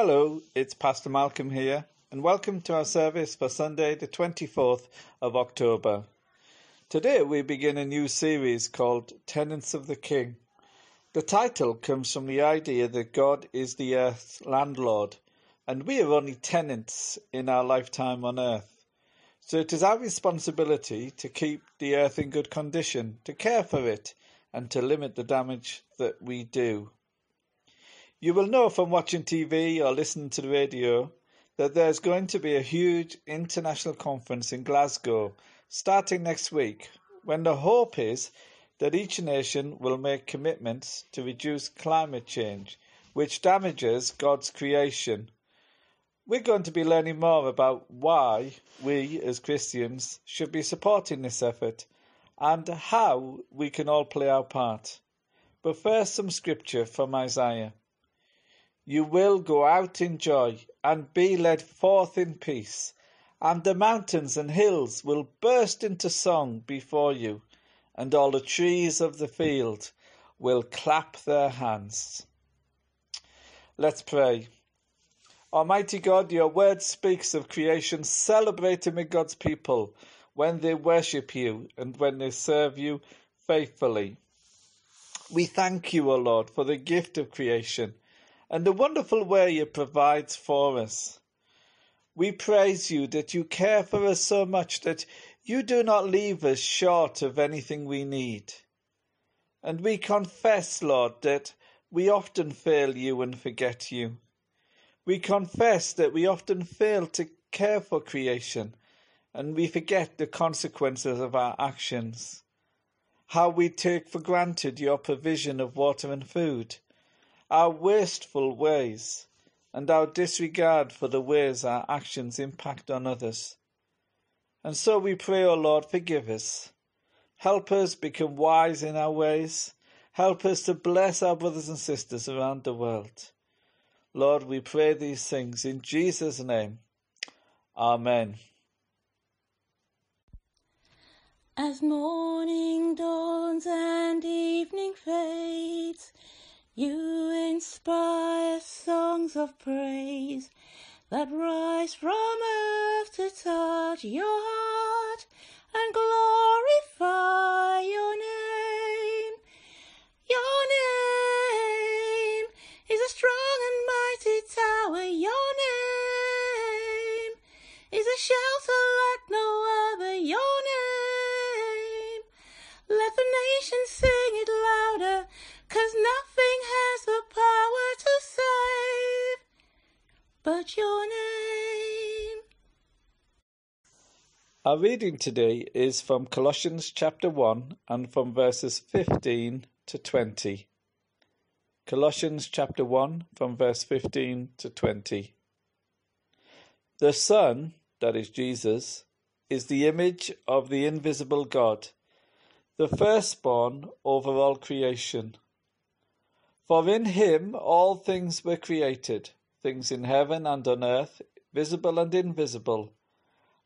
Hello, it's Pastor Malcolm here, and welcome to our service for Sunday, the 24th of October. Today we begin a new series called Tenants of the King. The title comes from the idea that God is the earth's landlord, and we are only tenants in our lifetime on earth. So it is our responsibility to keep the earth in good condition, to care for it, and to limit the damage that we do. You will know from watching TV or listening to the radio that there's going to be a huge international conference in Glasgow starting next week, when the hope is that each nation will make commitments to reduce climate change, which damages God's creation. We're going to be learning more about why we as Christians should be supporting this effort and how we can all play our part. But first, some scripture from Isaiah. You will go out in joy and be led forth in peace, and the mountains and hills will burst into song before you, and all the trees of the field will clap their hands. Let's pray. Almighty God, your word speaks of creation celebrating with God's people when they worship you and when they serve you faithfully. We thank you, O Lord, for the gift of creation and the wonderful way it provides for us. We praise you that you care for us so much that you do not leave us short of anything we need. And we confess, Lord, that we often fail you and forget you. We confess that we often fail to care for creation and we forget the consequences of our actions. How we take for granted your provision of water and food our wasteful ways, and our disregard for the ways our actions impact on others. And so we pray, O Lord, forgive us. Help us become wise in our ways. Help us to bless our brothers and sisters around the world. Lord, we pray these things in Jesus' name. Amen. As morning dawns and evening fades, you inspire songs of praise that rise from earth to touch your heart and glorify your name. Your name is a strong and mighty tower. Your name is a shelter Our reading today is from Colossians chapter 1 and from verses 15 to 20. Colossians chapter 1 from verse 15 to 20. The Son, that is Jesus, is the image of the invisible God, the firstborn over all creation. For in him all things were created, things in heaven and on earth, visible and invisible,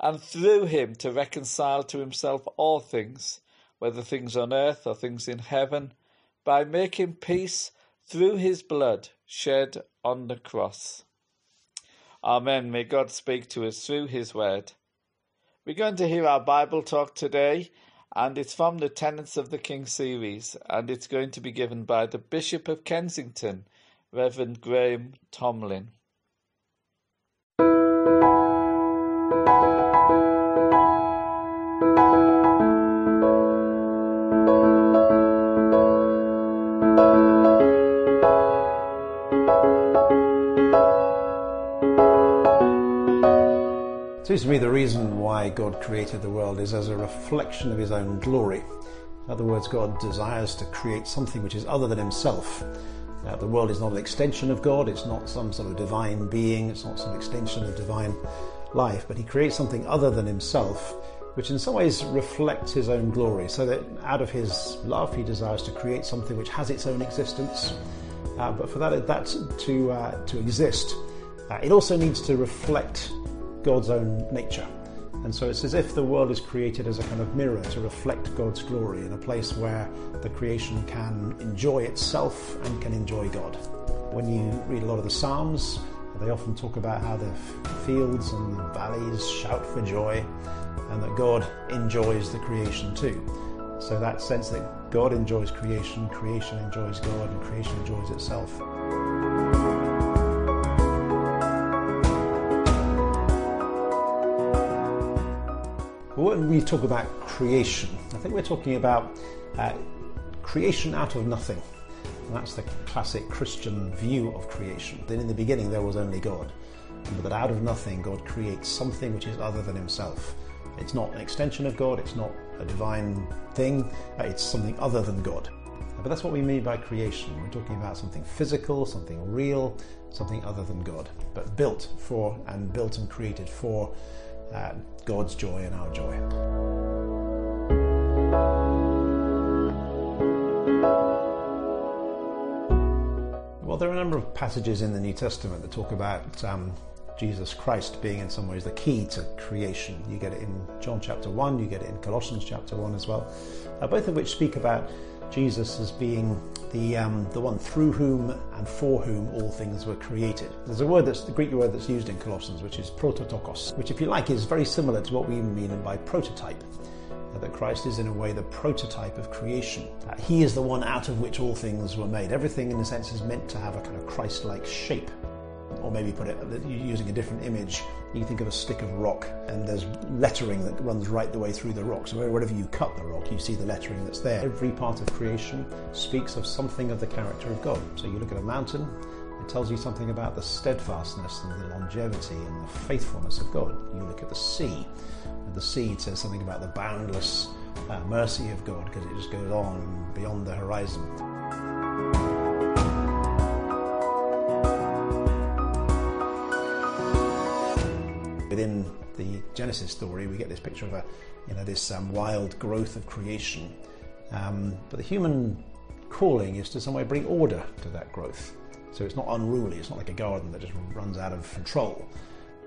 and through him to reconcile to himself all things, whether things on earth or things in heaven, by making peace through his blood shed on the cross. Amen. May God speak to us through his word. We're going to hear our Bible talk today, and it's from the Tenants of the King series, and it's going to be given by the Bishop of Kensington Reverend Graham Tomlin. Seems to me the reason why God created the world is as a reflection of his own glory. In other words, God desires to create something which is other than himself Uh, the world is not an extension of God, it's not some sort of divine being, it's not some extension of divine life, but he creates something other than himself, which in some ways reflects his own glory. So that out of his love, he desires to create something which has its own existence. Uh, but for that, that to, uh, to exist, uh, it also needs to reflect God's own nature. And so it's as if the world is created as a kind of mirror to reflect God's glory in a place where the creation can enjoy itself and can enjoy God. When you read a lot of the Psalms, they often talk about how the fields and the valleys shout for joy and that God enjoys the creation too. So that sense that God enjoys creation, creation enjoys God, and creation enjoys itself. When we talk about creation, I think we're talking about uh, creation out of nothing. And that's the classic Christian view of creation. Then in the beginning there was only God. But out of nothing God creates something which is other than himself. It's not an extension of God, it's not a divine thing, it's something other than God. But that's what we mean by creation. We're talking about something physical, something real, something other than God, but built for and built and created for uh, God's joy and our joy. Well, there are a number of passages in the New Testament that talk about um, Jesus Christ being in some ways the key to creation. You get it in John chapter 1, you get it in Colossians chapter 1 as well, uh, both of which speak about Jesus as being the, um, the one through whom and for whom all things were created. There's a word that's the Greek word that's used in Colossians, which is prototokos, which, if you like, is very similar to what we mean by prototype. That Christ is, in a way, the prototype of creation. He is the one out of which all things were made. Everything, in a sense, is meant to have a kind of Christ like shape or maybe put it using a different image, you think of a stick of rock and there's lettering that runs right the way through the rock. So wherever you cut the rock, you see the lettering that's there. Every part of creation speaks of something of the character of God. So you look at a mountain, it tells you something about the steadfastness and the longevity and the faithfulness of God. You look at the sea, and the sea says something about the boundless uh, mercy of God because it just goes on beyond the horizon. Within the Genesis story, we get this picture of a, you know, this um, wild growth of creation. Um, but the human calling is to some way bring order to that growth. So it's not unruly. It's not like a garden that just runs out of control.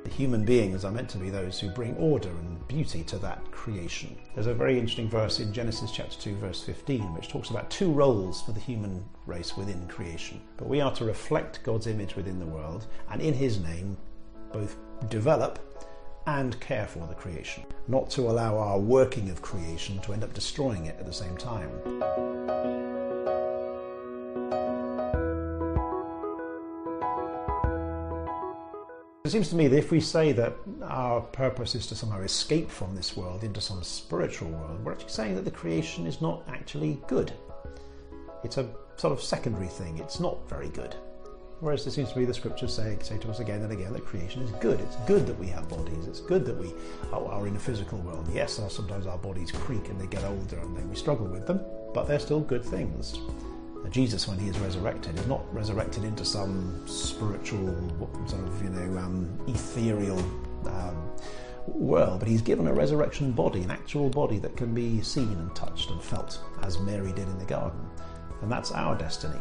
The human beings are meant to be those who bring order and beauty to that creation. There's a very interesting verse in Genesis chapter 2, verse 15, which talks about two roles for the human race within creation. But we are to reflect God's image within the world and in His name both develop and care for the creation, not to allow our working of creation to end up destroying it at the same time. It seems to me that if we say that our purpose is to somehow escape from this world into some spiritual world, we're actually saying that the creation is not actually good. It's a sort of secondary thing, it's not very good. Whereas there seems to be the scriptures say, say to us again and again that creation is good. It's good that we have bodies. It's good that we are in a physical world. Yes, sometimes our bodies creak and they get older and then we struggle with them, but they're still good things. Jesus, when he is resurrected, is not resurrected into some spiritual, sort of, you know, um, ethereal um, world, but he's given a resurrection body, an actual body that can be seen and touched and felt, as Mary did in the garden. And that's our destiny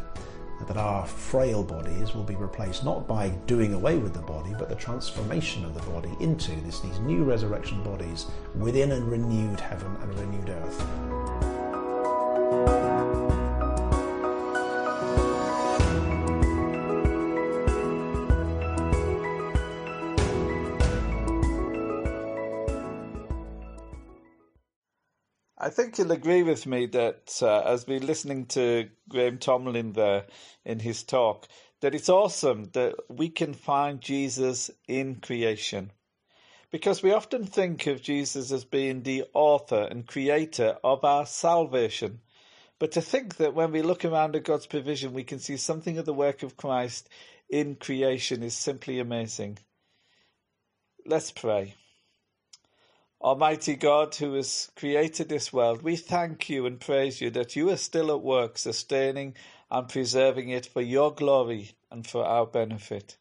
that our frail bodies will be replaced not by doing away with the body, but the transformation of the body into this, these new resurrection bodies within a renewed heaven and a renewed earth. Think you'll agree with me that uh, as we're listening to Graham Tomlin there in his talk, that it's awesome that we can find Jesus in creation. Because we often think of Jesus as being the author and creator of our salvation. But to think that when we look around at God's provision, we can see something of the work of Christ in creation is simply amazing. Let's pray. Almighty God, who has created this world, we thank you and praise you that you are still at work sustaining and preserving it for your glory and for our benefit.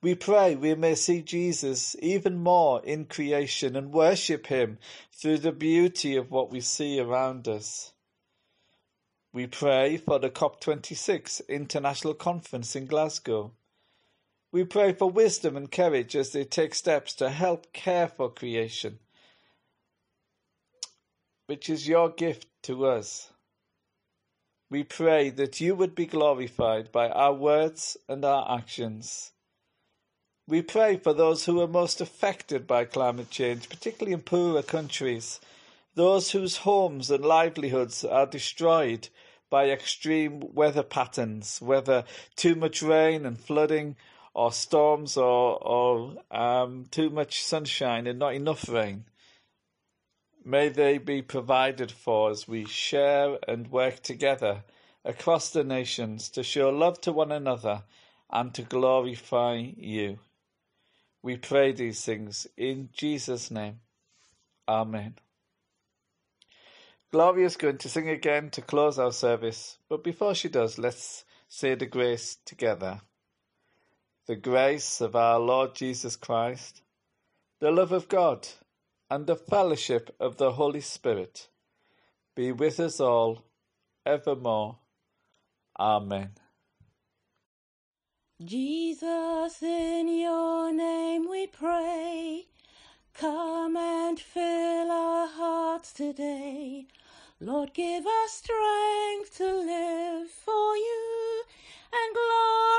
We pray we may see Jesus even more in creation and worship him through the beauty of what we see around us. We pray for the COP26 International Conference in Glasgow. We pray for wisdom and courage as they take steps to help care for creation, which is your gift to us. We pray that you would be glorified by our words and our actions. We pray for those who are most affected by climate change, particularly in poorer countries, those whose homes and livelihoods are destroyed by extreme weather patterns, whether too much rain and flooding, or storms, or, or um, too much sunshine and not enough rain. May they be provided for as we share and work together across the nations to show love to one another and to glorify you. We pray these things in Jesus' name. Amen. Gloria is going to sing again to close our service, but before she does, let's say the grace together. The grace of our Lord Jesus Christ, the love of God, and the fellowship of the Holy Spirit be with us all evermore. Amen. Jesus, in your name we pray. Come and fill our hearts today. Lord, give us strength to live for you and glorify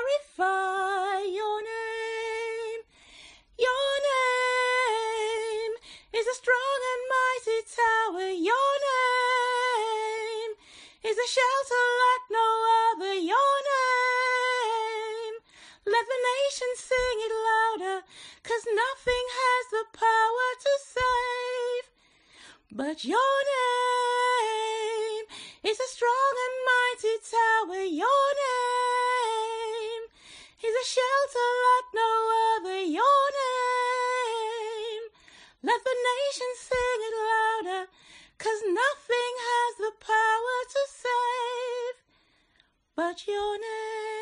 But your name is a strong and mighty tower. Your name is a shelter like no other. Your name. Let the nations sing it louder, cause nothing has the power to save. But your name.